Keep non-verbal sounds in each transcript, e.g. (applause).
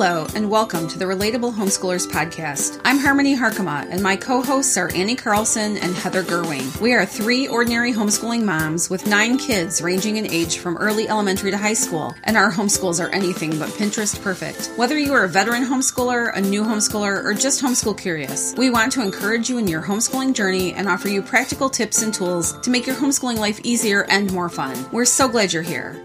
Hello, and welcome to the Relatable Homeschoolers Podcast. I'm Harmony Harkema, and my co hosts are Annie Carlson and Heather Gerwing. We are three ordinary homeschooling moms with nine kids ranging in age from early elementary to high school, and our homeschools are anything but Pinterest perfect. Whether you are a veteran homeschooler, a new homeschooler, or just homeschool curious, we want to encourage you in your homeschooling journey and offer you practical tips and tools to make your homeschooling life easier and more fun. We're so glad you're here.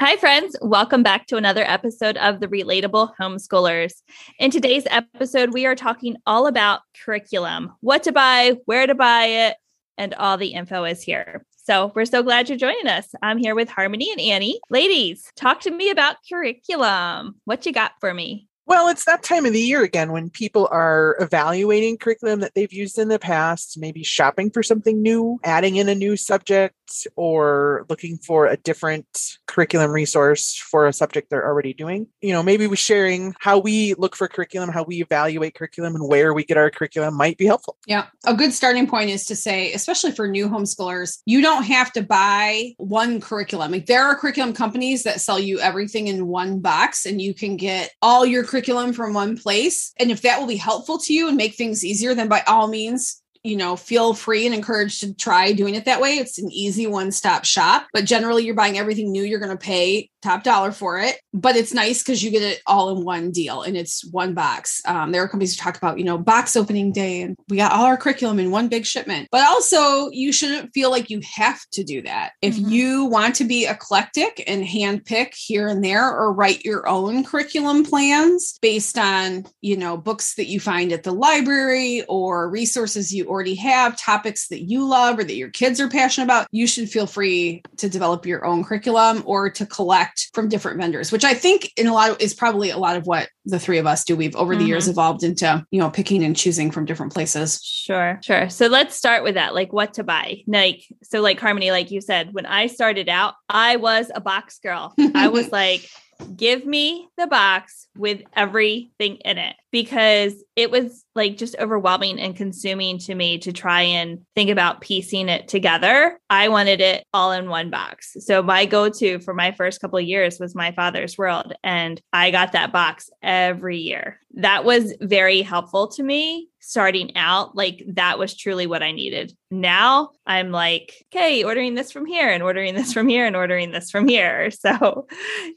Hi, friends. Welcome back to another episode of the Relatable Homeschoolers. In today's episode, we are talking all about curriculum what to buy, where to buy it, and all the info is here. So we're so glad you're joining us. I'm here with Harmony and Annie. Ladies, talk to me about curriculum. What you got for me? Well, it's that time of the year again when people are evaluating curriculum that they've used in the past, maybe shopping for something new, adding in a new subject, or looking for a different curriculum resource for a subject they're already doing. You know, maybe we sharing how we look for curriculum, how we evaluate curriculum, and where we get our curriculum might be helpful. Yeah. A good starting point is to say, especially for new homeschoolers, you don't have to buy one curriculum. Like there are curriculum companies that sell you everything in one box and you can get all your curriculum curriculum from one place. And if that will be helpful to you and make things easier, then by all means, you know, feel free and encouraged to try doing it that way. It's an easy one stop shop, but generally you're buying everything new. You're going to pay top dollar for it, but it's nice because you get it all in one deal and it's one box. Um, there are companies who talk about, you know, box opening day and we got all our curriculum in one big shipment, but also you shouldn't feel like you have to do that. If mm-hmm. you want to be eclectic and handpick here and there or write your own curriculum plans based on, you know, books that you find at the library or resources you already have, topics that you love or that your kids are passionate about, you should feel free to develop your own curriculum or to collect from different vendors, which I think in a lot of, is probably a lot of what the three of us do. We've over the mm-hmm. years evolved into, you know, picking and choosing from different places. Sure. Sure. So let's start with that. Like what to buy. Like, so like Harmony, like you said, when I started out, I was a box girl. I was (laughs) like, give me the box with everything in it because it was like just overwhelming and consuming to me to try and think about piecing it together. I wanted it all in one box. So my go-to for my first couple years was my father's world and I got that box every year. That was very helpful to me starting out, like that was truly what I needed. Now I'm like, okay, ordering this from here and ordering this from here and ordering this from here. (laughs) So,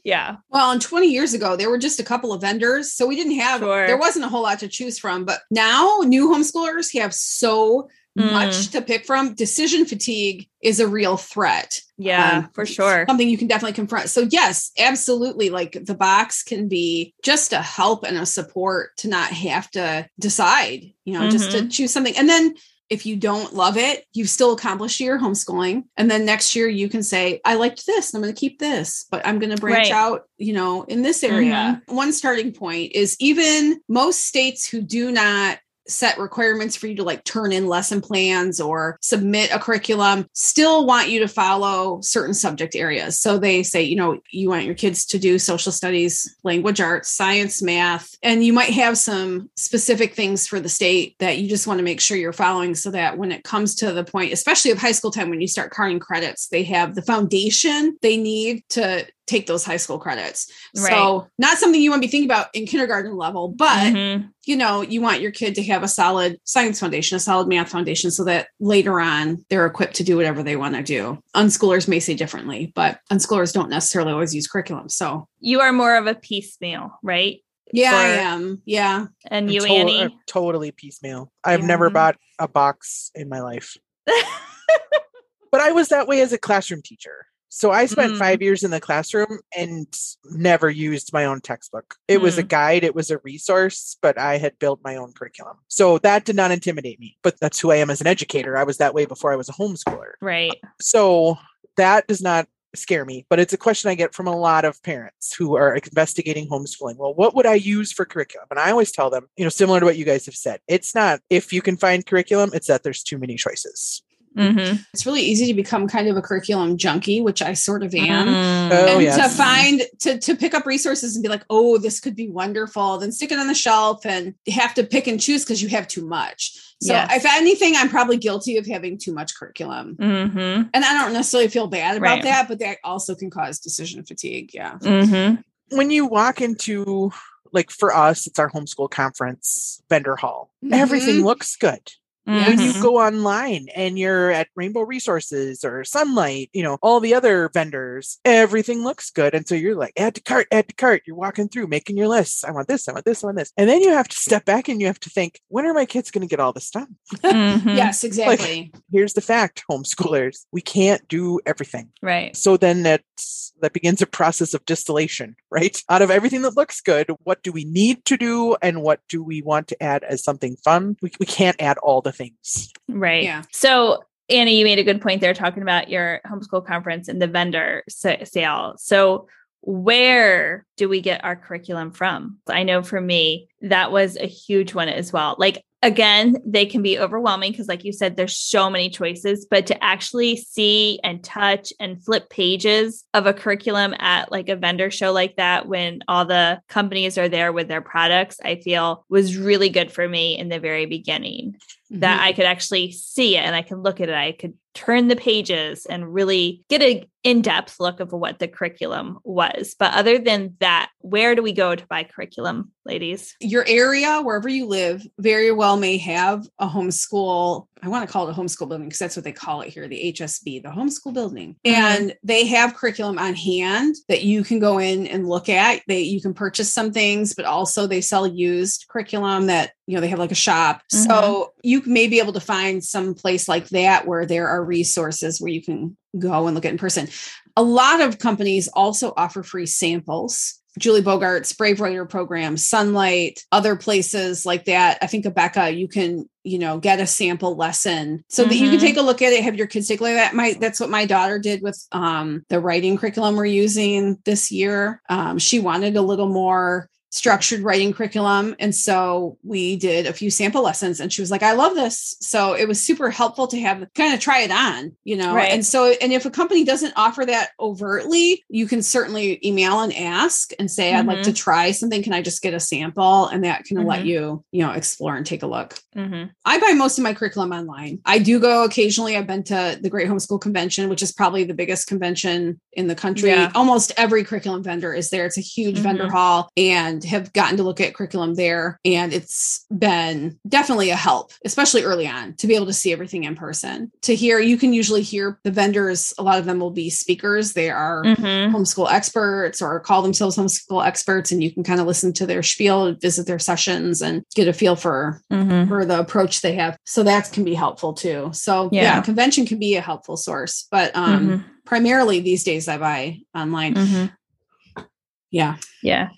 yeah. Well, and 20 years ago, there were just a couple of vendors. So we didn't have, sure. there wasn't a whole lot to choose from. But now new homeschoolers have so mm. much to pick from. Decision fatigue is a real threat. Yeah, um, for sure. Something you can definitely confront. So, yes, absolutely. Like the box can be just a help and a support to not have to decide, you know, mm-hmm. just to mm-hmm. choose something. And then if you don't love it, you've still accomplished your homeschooling. And then next year you can say, I liked this, I'm going to keep this, but I'm going to branch right. out, you know, in this area. Mm-hmm. One starting point is even most states who do not set requirements for you to like turn in lesson plans or submit a curriculum still want you to follow certain subject areas. So they say you know you want your kids to do social studies language arts science math and you might have some specific things for the state that you just want to make sure you're following so that when it comes to the point especially of high school time when you start carding credits they have the foundation they need to take those high school credits. Right. So not something you want to be thinking about in kindergarten level, but mm-hmm. you know, you want your kid to have a solid science foundation, a solid math foundation so that later on they're equipped to do whatever they want to do. Unschoolers may say differently, but unschoolers don't necessarily always use curriculum. So you are more of a piecemeal, right? Yeah, I am. Yeah. And you, to- Annie? totally piecemeal. I've yeah. never bought a box in my life. (laughs) but I was that way as a classroom teacher. So I spent mm. five years in the classroom and never used my own textbook. It mm. was a mm. guide, it was a resource, but I had built my own curriculum. So that did not intimidate me. But that's who I am as an educator. I was that way before I was a homeschooler. Right. So that does not scare me, but it's a question I get from a lot of parents who are investigating homeschooling. Well, what would I use for curriculum? And I always tell them, you know, similar to what you guys have said, it's not if you can find curriculum, it's that there's too many choices Mm-hmm. It's really easy to become kind of a curriculum junkie, which I sort of am. Mm. Oh, and yes. to find to to pick up resources and be like, oh, this could be wonderful, then stick it on the shelf and have to pick and choose because you have too much. So Yes. if anything, I'm probably guilty of having too much curriculum. Mm-hmm. And I don't necessarily feel bad about Right. that, but that also can cause decision fatigue. Yeah. Mm-hmm. when you walk into like for us it's our homeschool conference vendor hall everything looks good Yes. when you Mhm. go online and you're at rainbow resources or sunlight you know all the other vendors everything looks good and so you're like add to cart add to cart you're walking through making your lists i want this i want this i want this and then you have to step back and you have to think when are my kids going to get all this done Mhm. Yes, exactly. here's the fact homeschoolers we can't do everything Right. so then that's that begins a process of distillation right out of everything that looks good what do we need to do and what do we want to add as something fun we, we can't add all the things Right. Yeah. So, Anna, you made a good point there talking about your homeschool conference and the vendor sa- sale. So, where do we get our curriculum from? I know for me, that was a huge one as well. Like, again, they can be overwhelming because, like you said, there's so many choices, but to actually see and touch and flip pages of a curriculum at like a vendor show like that when all the companies are there with their products, I feel was really good for me in the very beginning that Mhm. I could actually see it and I could look at it. I could turn the pages and really get an in-depth look of what the curriculum was. But other than that, where do we go to buy curriculum, ladies? your area, wherever you live, very well may have a homeschool. I want to call it a homeschool building because that's what they call it here, the HSB, the homeschool building. Mhm. And they have curriculum on hand that you can go in and look at. They you can purchase some things, but also they sell used curriculum that you know they have like a shop. So you may be able to find some place like that where there are resources where you can go and look at in person. A lot of companies also offer free samples. Julie Bogart's Brave Writer program, Sunlight, other places like that. I think Abeka, you can, you know, get a sample lesson so that you can Mhm. take a look at it, have your kids take a look at that. My that's what my daughter did with um the writing curriculum we're using this year. Um, she wanted a little more structured writing curriculum. And so we did a few sample lessons and she was like, I love this. So it was super helpful to have kind of try it on, you know? Right. And so, and if a company doesn't offer that overtly, you can certainly email and ask and say, I'd like to try something. Can I just get a sample? And that can let Mhm. you, you know, explore and take a look. Mm-hmm. I buy most of my curriculum online. I do go occasionally. I've been to the Great Homeschool Convention, which is probably the biggest convention in the country. Yeah. Almost every curriculum vendor is there. It's a huge vendor Mhm. hall and have gotten to look at curriculum there. And it's been definitely a help, especially early on, to be able to see everything in person. To hear, you can usually hear the vendors, a lot of them will be speakers. They are Mm-hmm. homeschool experts or call themselves homeschool experts and you can kind of listen to their spiel visit their sessions and get a feel for Mm-hmm. for the approach they have so that can be helpful too so yeah, Yeah. convention can be a helpful source but um primarily these days i buy online Mm-hmm. yeah Yeah.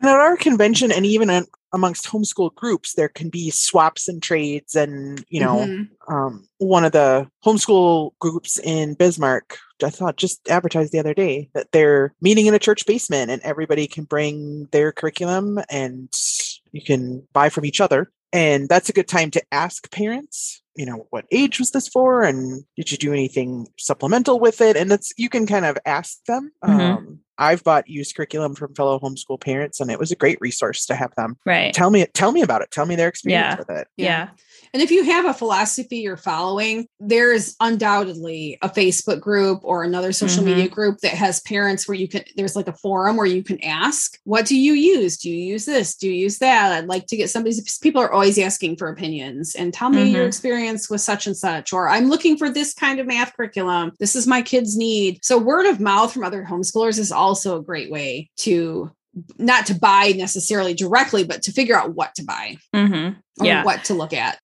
And at our convention, and even amongst homeschool groups, there can be swaps and trades. And, you know, Mhm. um, one of the homeschool groups in Bismarck, I thought just advertised the other day that they're meeting in a church basement and everybody can bring their curriculum and you can buy from each other. And that's a good time to ask parents, you know, what age was this for? And did you do anything supplemental with it? And it's you can kind of ask them. Mhm. Um, I've bought used curriculum from fellow homeschool parents and it was a great resource to have them Right. tell me tell me about it tell me their experience Yeah. with it Yeah. and if you have a philosophy you're following there is undoubtedly a facebook group or another social Mhm. media group that has parents where you can there's like a forum where you can ask what do you use do you use this do you use that i'd like to get somebody's people are always asking for opinions and tell me your Mhm. Experience with such and such or i'm looking for this kind of math curriculum this is my kids need so word of mouth from other homeschoolers is also a great way to not to buy necessarily directly but to figure out what to buy Mm-hmm. or Yeah. what to look at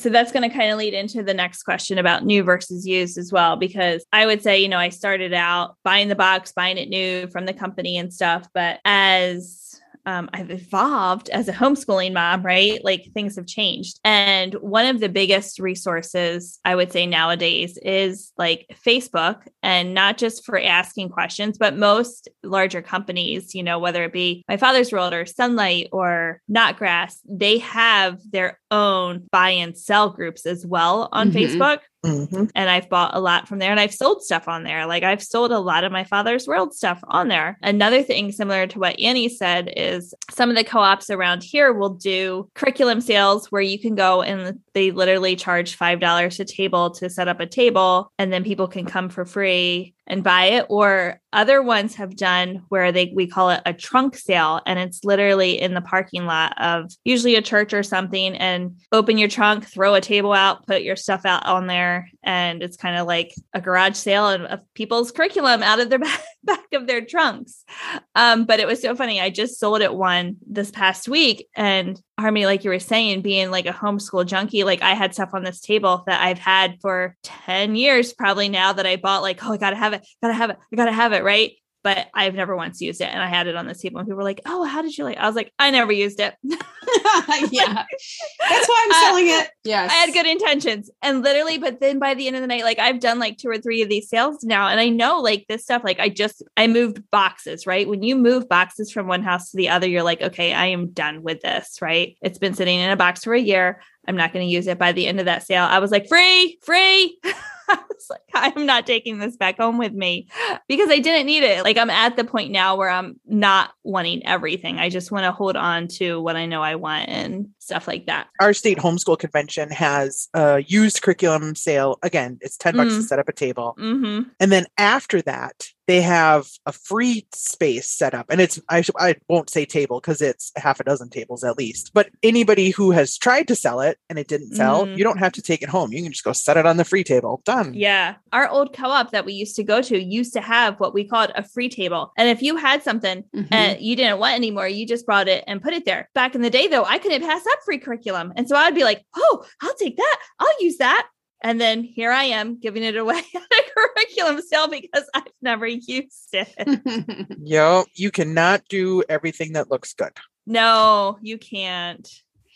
so that's going to kind of lead into the next question about new versus used as well because i would say you know i started out buying the box buying it new from the company and stuff but as um, I've evolved as a homeschooling mom, right? Like things have changed. And one of the biggest resources I would say nowadays is like Facebook, and not just for asking questions, but most larger companies, you know, whether it be my father's world or Sunlight or Notgrass, they have their own buy and sell groups as well on mm-hmm. Facebook. Mm-hmm. And I've bought a lot from there and I've sold stuff on there. Like I've sold a lot of my father's world stuff on there. Another thing similar to what Annie said is some of the co ops around here will do curriculum sales where you can go and they literally charge $5 a table to set up a table and then people can come for free and buy it or other ones have done where they we call it a trunk sale and it's literally in the parking lot of usually a church or something and open your trunk throw a table out put your stuff out on there and it's kind of like a garage sale of people's curriculum out of their (laughs) back of their trunks um, but it was so funny i just sold it one this past week and Harmony, like you were saying, being like a homeschool junkie, like I had stuff on this table that I've had for 10 years probably now that I bought, like, oh, I gotta have it, gotta have it, I gotta have it, right? But I've never once used it. And I had it on this table, and people were like, Oh, how did you like? I was like, I never used it. (laughs) (laughs) yeah. That's why I'm selling uh, it. Yeah. I had good intentions. And literally, but then by the end of the night, like I've done like two or three of these sales now. And I know like this stuff, like I just I moved boxes, right? When you move boxes from one house to the other, you're like, okay, I am done with this, right? It's been sitting in a box for a year. I'm not going to use it by the end of that sale. I was like, free, free. (laughs) (laughs) I was like, I'm not taking this back home with me because I didn't need it. Like, I'm at the point now where I'm not wanting everything. I just want to hold on to what I know I want and stuff like that. Our state homeschool convention has a used curriculum sale. Again, it's 10 bucks mm. to set up a table. Mm-hmm. And then after that, they have a free space set up and it's I, I won't say table because it's half a dozen tables at least but anybody who has tried to sell it and it didn't sell mm. you don't have to take it home. You can just go set it on the free table. Done. Yeah. Our old co-op that we used to go to used to have what we called a free table and if you had something mm-hmm. and you didn't want anymore you just brought it and put it there. Back in the day though i couldn't pass up free curriculum and so i'd be like oh i'll take that. I'll use that and then here I am giving it away (laughs) at a curriculum sale because I've never used it. (laughs) Yo, you cannot do everything that looks good. No, you can't.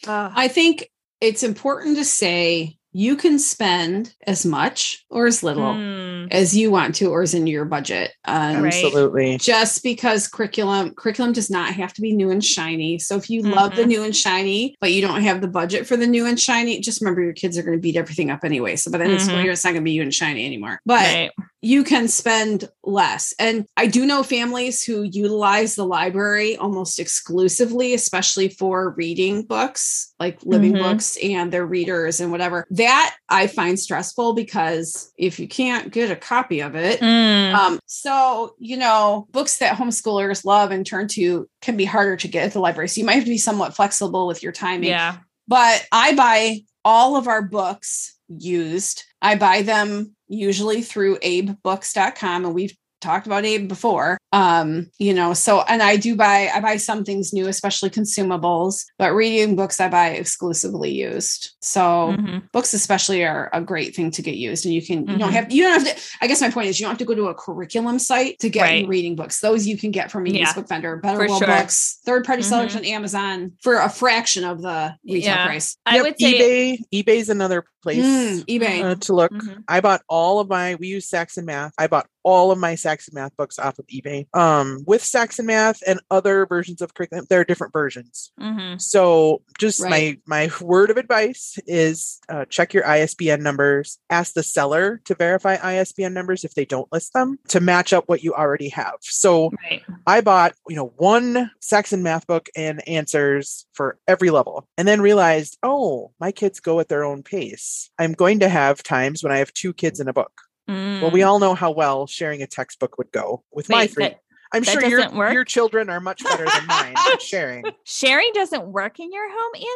Ugh. I think it's important to say you can spend as much or as little mm. as you want to or is in your budget um, absolutely just because curriculum curriculum does not have to be new and shiny so if you mm-hmm. love the mm-hmm. new and shiny but you don't have the budget for the new and shiny just remember your kids are going to beat everything up anyway so by the end of school year it's not going to be new and shiny anymore but right you can spend less. And I do know families who utilize the library almost exclusively, especially for reading books, like living mm-hmm. books and their readers and whatever. That I find stressful because if you can't get a copy of it, mm. um, so, you know, books that homeschoolers love and turn to can be harder to get at the library. So you might have to be somewhat flexible with your timing. Yeah. But I buy all of our books used. I buy them usually through abebooks.com and we've talked about Abe before. Um, you know, so and I do buy I buy some things new, especially consumables, but reading books I buy exclusively used. So mm-hmm. books especially are a great thing to get used. And you can mm-hmm. you don't mm-hmm. have you don't have to I guess my point is you don't have to go to a curriculum site to get right. reading books. Those you can get from a yeah. book vendor, Better World sure. Books, third party mm-hmm. sellers on Amazon for a fraction of the retail yeah. price. I yep, would say eBay eBay's another place mm, eBay uh, to look. Mm-hmm. I bought all of my we use Saxon Math. I bought all of my Saxon Math books off of eBay. Um, with Saxon Math and other versions of curriculum, there are different versions. Mm-hmm. So, just right. my my word of advice is uh, check your ISBN numbers. Ask the seller to verify ISBN numbers if they don't list them to match up what you already have. So, right. I bought you know one Saxon Math book and answers for every level, and then realized, oh, my kids go at their own pace. I'm going to have times when I have two kids in a book. Mm. Well, we mm. all know how well sharing a textbook would go with Wait, my three. That, I'm that sure your work? your children are much better than mine at (laughs) sharing. Sharing doesn't work in your home, Annie?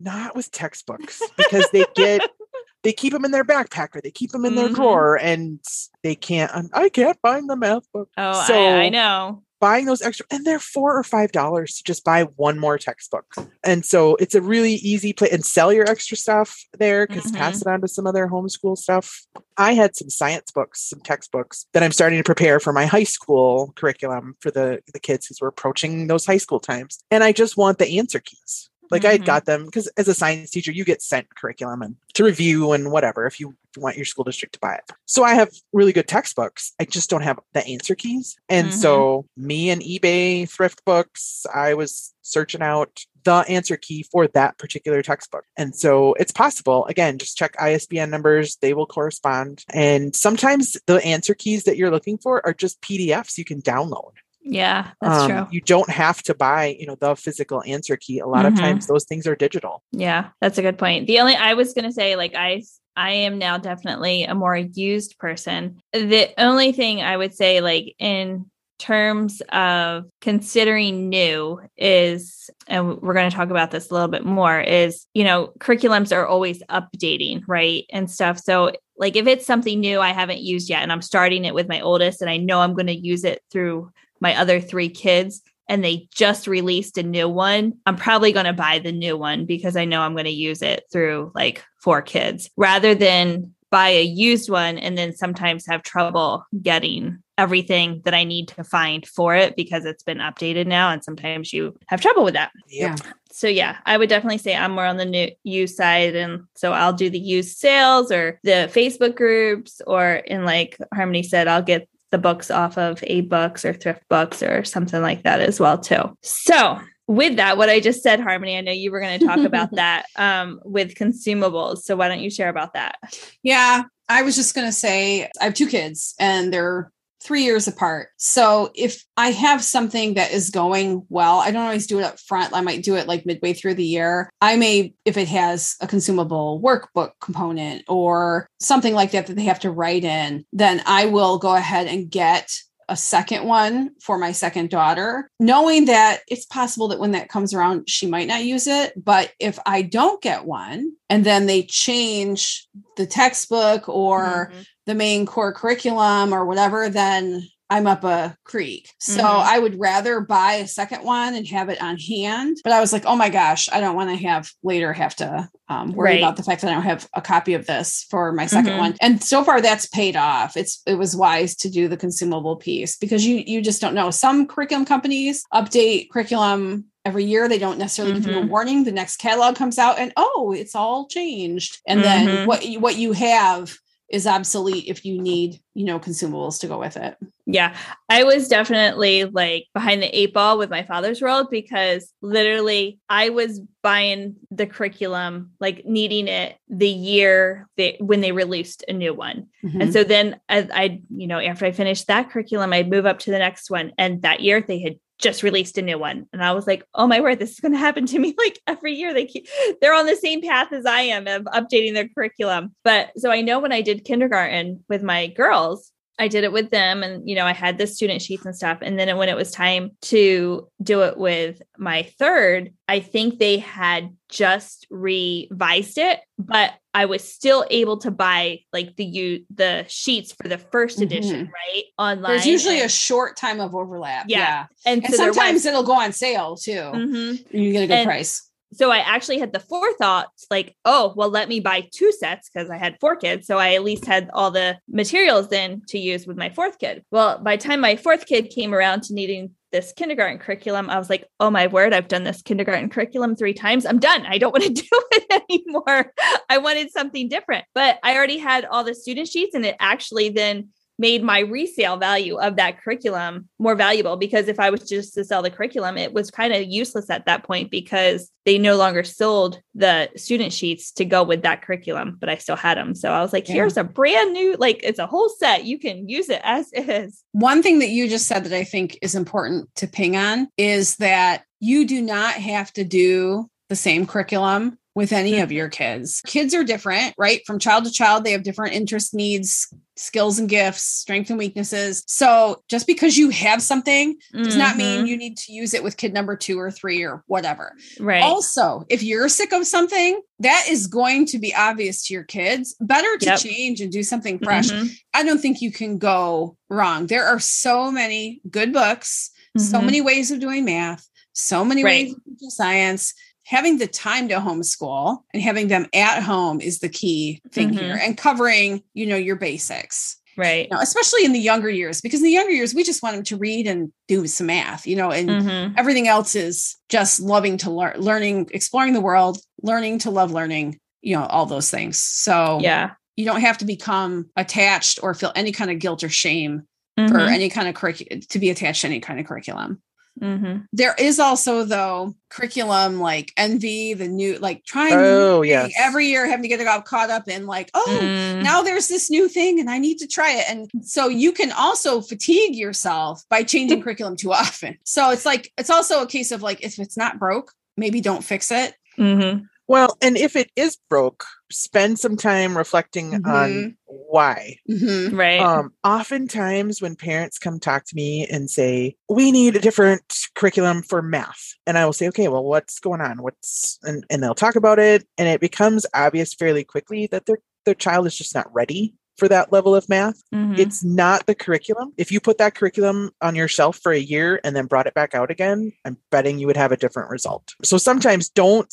Not with textbooks because they get (laughs) they keep them in their backpack or they keep them in mm-hmm. their drawer and they can't I can't find the math book. Oh, so, I, I know. Buying those extra and they're four or five dollars to just buy one more textbook. And so it's a really easy play and sell your extra stuff there because mm-hmm. pass it on to some other homeschool stuff. I had some science books, some textbooks that I'm starting to prepare for my high school curriculum for the, the kids who we're approaching those high school times. And I just want the answer keys. Like mm-hmm. I had got them because as a science teacher, you get sent curriculum and to review and whatever if you want your school district to buy it. So I have really good textbooks. I just don't have the answer keys. And mm-hmm. so me and eBay thrift books, I was searching out the answer key for that particular textbook. And so it's possible. Again, just check ISBN numbers, they will correspond. And sometimes the answer keys that you're looking for are just PDFs you can download. Yeah, that's um, true. You don't have to buy, you know, the physical answer key. A lot mm-hmm. of times those things are digital. Yeah, that's a good point. The only I was going to say like I I am now definitely a more used person. The only thing I would say like in terms of considering new is and we're going to talk about this a little bit more is you know curriculums are always updating right and stuff so like if it's something new i haven't used yet and i'm starting it with my oldest and i know i'm going to use it through my other three kids and they just released a new one, I'm probably going to buy the new one because I know I'm going to use it through like four kids rather than buy a used one and then sometimes have trouble getting everything that I need to find for it because it's been updated now. And sometimes you have trouble with that. Yeah. So yeah, I would definitely say I'm more on the new used side. And so I'll do the used sales or the Facebook groups, or in like Harmony said, I'll get the books off of AbeBooks or thrift books or something like that as well too. So with that, what I just said, Harmony, I know you were going to talk (laughs) about that um, with consumables. So why don't you share about that? Yeah, I was just going to say I have two kids and they're three years apart. So if I have something that is going well, I don't always do it up front. I might do it like midway through the year. I may, if it has a consumable workbook component or something like that that they have to write in, then I will go ahead and get a second one for my second daughter, knowing that it's possible that when that comes around, she might not use it. But if I don't get one and then they change the textbook or mm-hmm the main core curriculum or whatever, then I'm up a creek. So mm-hmm. I would rather buy a second one and have it on hand. But I was like, oh my gosh, I don't want to have later have to um, worry right. about the fact that I don't have a copy of this for my 2nd mm-hmm. one. And so far that's paid off. It's it was wise to do the consumable piece because you you just don't know. Some curriculum companies update curriculum every year they don't necessarily mm-hmm. give you a mm-hmm. warning the next catalog comes out and oh it's all changed and mm-hmm. then what what you have is obsolete if you need, you know, consumables to go with it. Yeah. I was definitely like behind the eight ball with my father's world because literally I was buying the curriculum, like needing it the year they, when they released a new one. Mm-hmm. And so then I, I, you know, after I finished that curriculum, I'd move up to the next one. And that year they had just released a new one. And i was like oh my word this is going to happen to me (laughs) like every year. They keep they're on the same path as i am of updating their curriculum. But so i know when i did kindergarten with my girls I did it with them and you know I had the student sheets and stuff. And then when it was time to do it with my third I think they had just revised it but I was still able to buy like the you the sheets for the 1st edition mm-hmm. right online There's usually and, a short time of overlap yeah, yeah. And, and so sometimes it'll go on sale too mm-hmm. you get a good and, price so I actually had the forethought, like, oh, well, let me buy two sets because I had four kids. So I at least had all the materials then to use with my fourth kid. Well, by the time my fourth kid came around to needing this kindergarten curriculum, I was like, oh my word, I've done this kindergarten curriculum three times. I'm done. I don't want to (laughs) do it anymore. I wanted something different. But I already had all the student sheets and it actually then made my resale value of that curriculum more valuable because if I was just to sell the curriculum, it was kind of useless at that point because they no longer sold the student sheets to go with that curriculum, but I still had them. So I was like, yeah. here's a brand new, like it's a whole set. You can use it as (laughs) is. One thing that you just said that I think is important to ping on is that you do not have to do the same curriculum with any of mm-hmm. your kids. Kids are different, right? From child to child, they have different interest needs, skills and gifts, strengths and weaknesses. So just because you have something mm-hmm. does not mean mm-hmm. you need to use it with kid number two or three or whatever. Right. Also, if you're sick of something, that is going to be obvious to your kids. Better to yep. change and do something fresh. Mm-hmm. I don't think you can go wrong. There are so many good books mm-hmm. so many ways of doing math, so many right. ways of science. Having the time to homeschool and having them at home is the key thing mm-hmm. here and covering, you know, your basics. Right. You know, especially in the younger years, because in the younger years, we just want them to read and do some math, you know, and mm-hmm. everything else is just loving to learn, learning, exploring the world, learning to love learning, you know, all those things. So, yeah, you don't have to become attached or feel any kind of guilt or shame mm-hmm. for any kind of curriculum to be attached to any kind of curriculum. Mm-hmm. There is also though curriculum like envy, the new like trying oh yes every year having to get it caught up in like oh mm. now there's this new thing and I need to try it and so you can also fatigue yourself by changing (laughs) curriculum too often. So it's like it's also a case of like if it's not broke, maybe don't fix it. Mm-hmm. Well, and if it is broke, spend some time reflecting mm-hmm. on why. Mm-hmm. Right. Um, oftentimes, when parents come talk to me and say, "We need a different curriculum for math," and I will say, "Okay, well, what's going on? What's?" and and they'll talk about it, and it becomes obvious fairly quickly that their their child is just not ready for that level of math. Mm-hmm. It's not the curriculum. If you put that curriculum on your shelf for a year and then brought it back out again, I'm betting you would have a different result. So sometimes don't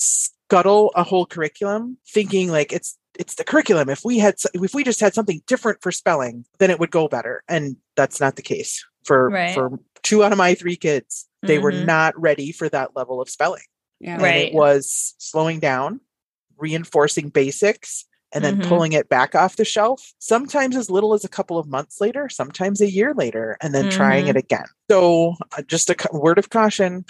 scuttle a whole curriculum thinking like it's it's the curriculum if we had if we just had something different for spelling then it would go better and that's not the case for right. for two out of my three kids they mm-hmm. were not ready for that level of spelling yeah and right it was slowing down reinforcing basics and then mm-hmm. pulling it back off the shelf, sometimes as little as a couple of months later, sometimes a year later, and then mm-hmm. trying it again. So, uh, just a word of caution.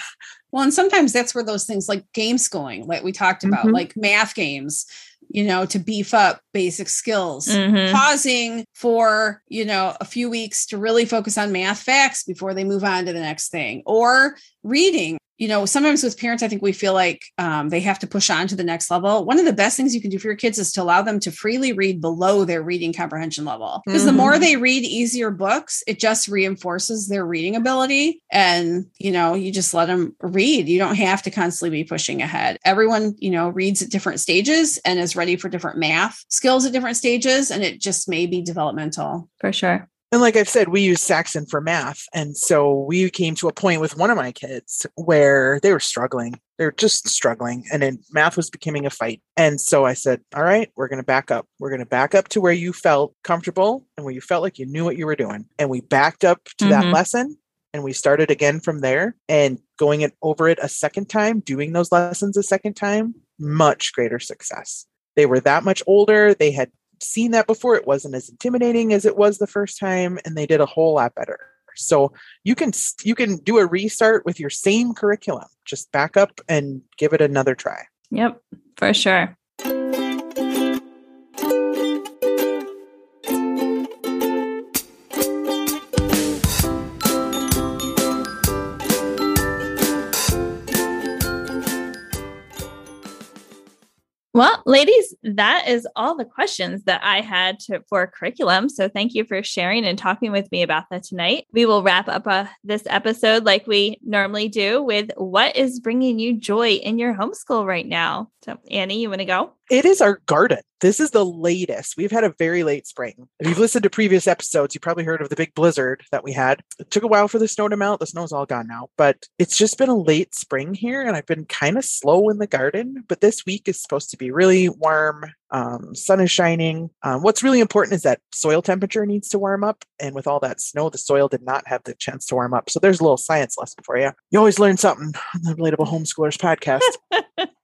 Well, and sometimes that's where those things like game schooling, like we talked about, mm-hmm. like math games, you know, to beef up basic skills, mm-hmm. pausing for, you know, a few weeks to really focus on math facts before they move on to the next thing, or reading you know, sometimes with parents, I think we feel like um, they have to push on to the next level. One of the best things you can do for your kids is to allow them to freely read below their reading comprehension level. Because mm-hmm. the more mm-hmm. they read easier books, it just reinforces their reading ability. And, you know, you just let them read. You don't have to constantly be pushing ahead. Everyone, you know, reads at different stages and is ready for different math skills at different stages. And it just may be developmental. For sure. And like I've said, we use Saxon for math. And so we came to a point with one of my kids where they were struggling. They were just struggling. And then math was becoming a fight. And so I said, All right, we're going to back up. We're going to back up to where you felt comfortable and where you felt like you knew what you were doing. And we backed up to mm-hmm. that lesson and we started again from there and going it over it a second time, doing those lessons a second time, much greater success. They were that much older. They had seen that before. It wasn't as intimidating as it was the first time, and they did a whole lot better. So you can you can do a restart with your same curriculum. Just back up and give it another try. Yep, for sure. Well, ladies, that is all the questions that I had to, for curriculum. So thank you for sharing and talking with me about that tonight. We will wrap up uh, this episode like we normally do with what is bringing you joy in your homeschool right now. So, Annie, you want to go? It is our garden. This is the latest. We've had a very late spring. If you've listened to previous episodes, you probably heard of the big blizzard that we had. It took a while for the snow to melt. The snow's all gone now, but it's just been a late spring here, and I've been kind of slow in the garden. But this week is supposed to be really warm. Um, sun is shining. Um, what's really important is that soil temperature needs to warm up. And with all that snow, the soil did not have the chance to warm up. So there's a little science lesson for you. You always learn something on the Relatable Homeschoolers podcast. (laughs)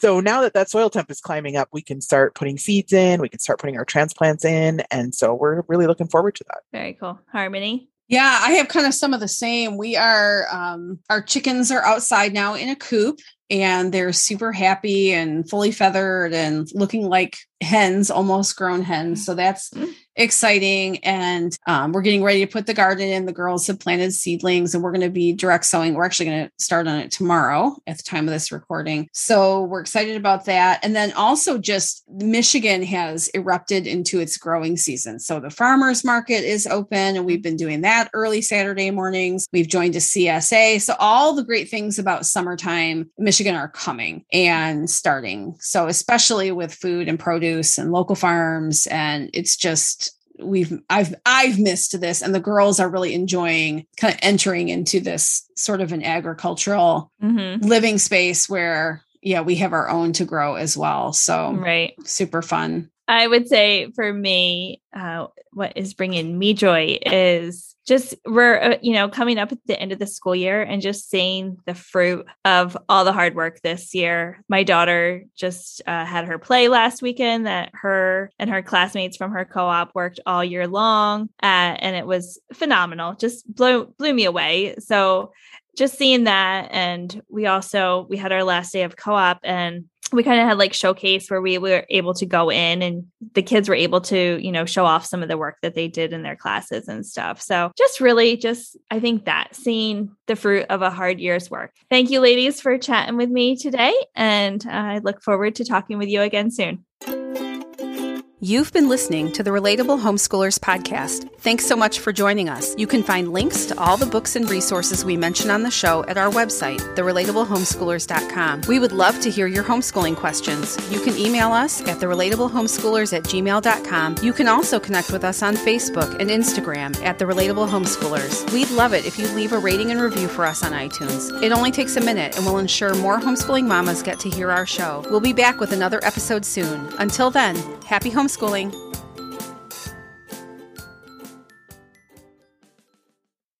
So now that that soil temp is climbing up, we can start putting seeds in, we can start putting our transplants in. And so we're really looking forward to that. Very cool. Harmony. Yeah, I have kind of some of the same. We are, um, our chickens are outside now in a coop and they're super happy and fully feathered and looking like hens, almost grown hens. So that's mm-hmm exciting. And um, we're getting ready to put the garden in. The girls have planted seedlings and we're going to be direct sowing. We're actually going to start on it tomorrow at the time of this recording. So we're excited about that. And then also just Michigan has erupted into its growing season. So the farmers market is open and we've been doing that early Saturday mornings. We've joined a CSA. So all the great things about summertime, Michigan are coming and starting. So especially with food and produce and local farms. And it's just we've I've I've missed this and the girls are really enjoying kind of entering into this sort of an agricultural mm-hmm. living space where yeah, we have our own to grow as well. So right. super fun. I would say for me, uh, what is bringing me joy is just we're uh, you know coming up at the end of the school year and just seeing the fruit of all the hard work this year. My daughter just uh, had her play last weekend that her and her classmates from her co-op worked all year long, uh, and it was phenomenal. Just blew blew me away. So just seeing that and we also we had our last day of co-op and we kind of had like showcase where we were able to go in and the kids were able to you know show off some of the work that they did in their classes and stuff. So just really just i think that seeing the fruit of a hard year's work. Thank you ladies for chatting with me today and i look forward to talking with you again soon You've been listening to the Relatable Homeschoolers podcast. Thanks so much for joining us. You can find links to all the books and resources we mention on the show at our website, therelatablehomeschoolers.com. We would love to hear your homeschooling questions. You can email us at therelatablehomeschoolers at gmail.com. You can also connect with us on Facebook and Instagram at The Relatable Homeschoolers. We'd love it if you leave a rating and review for us on iTunes. It only takes a minute and will ensure more homeschooling mamas get to hear our show. We'll be back with another episode soon. Until then, happy homeschooling homeschooling.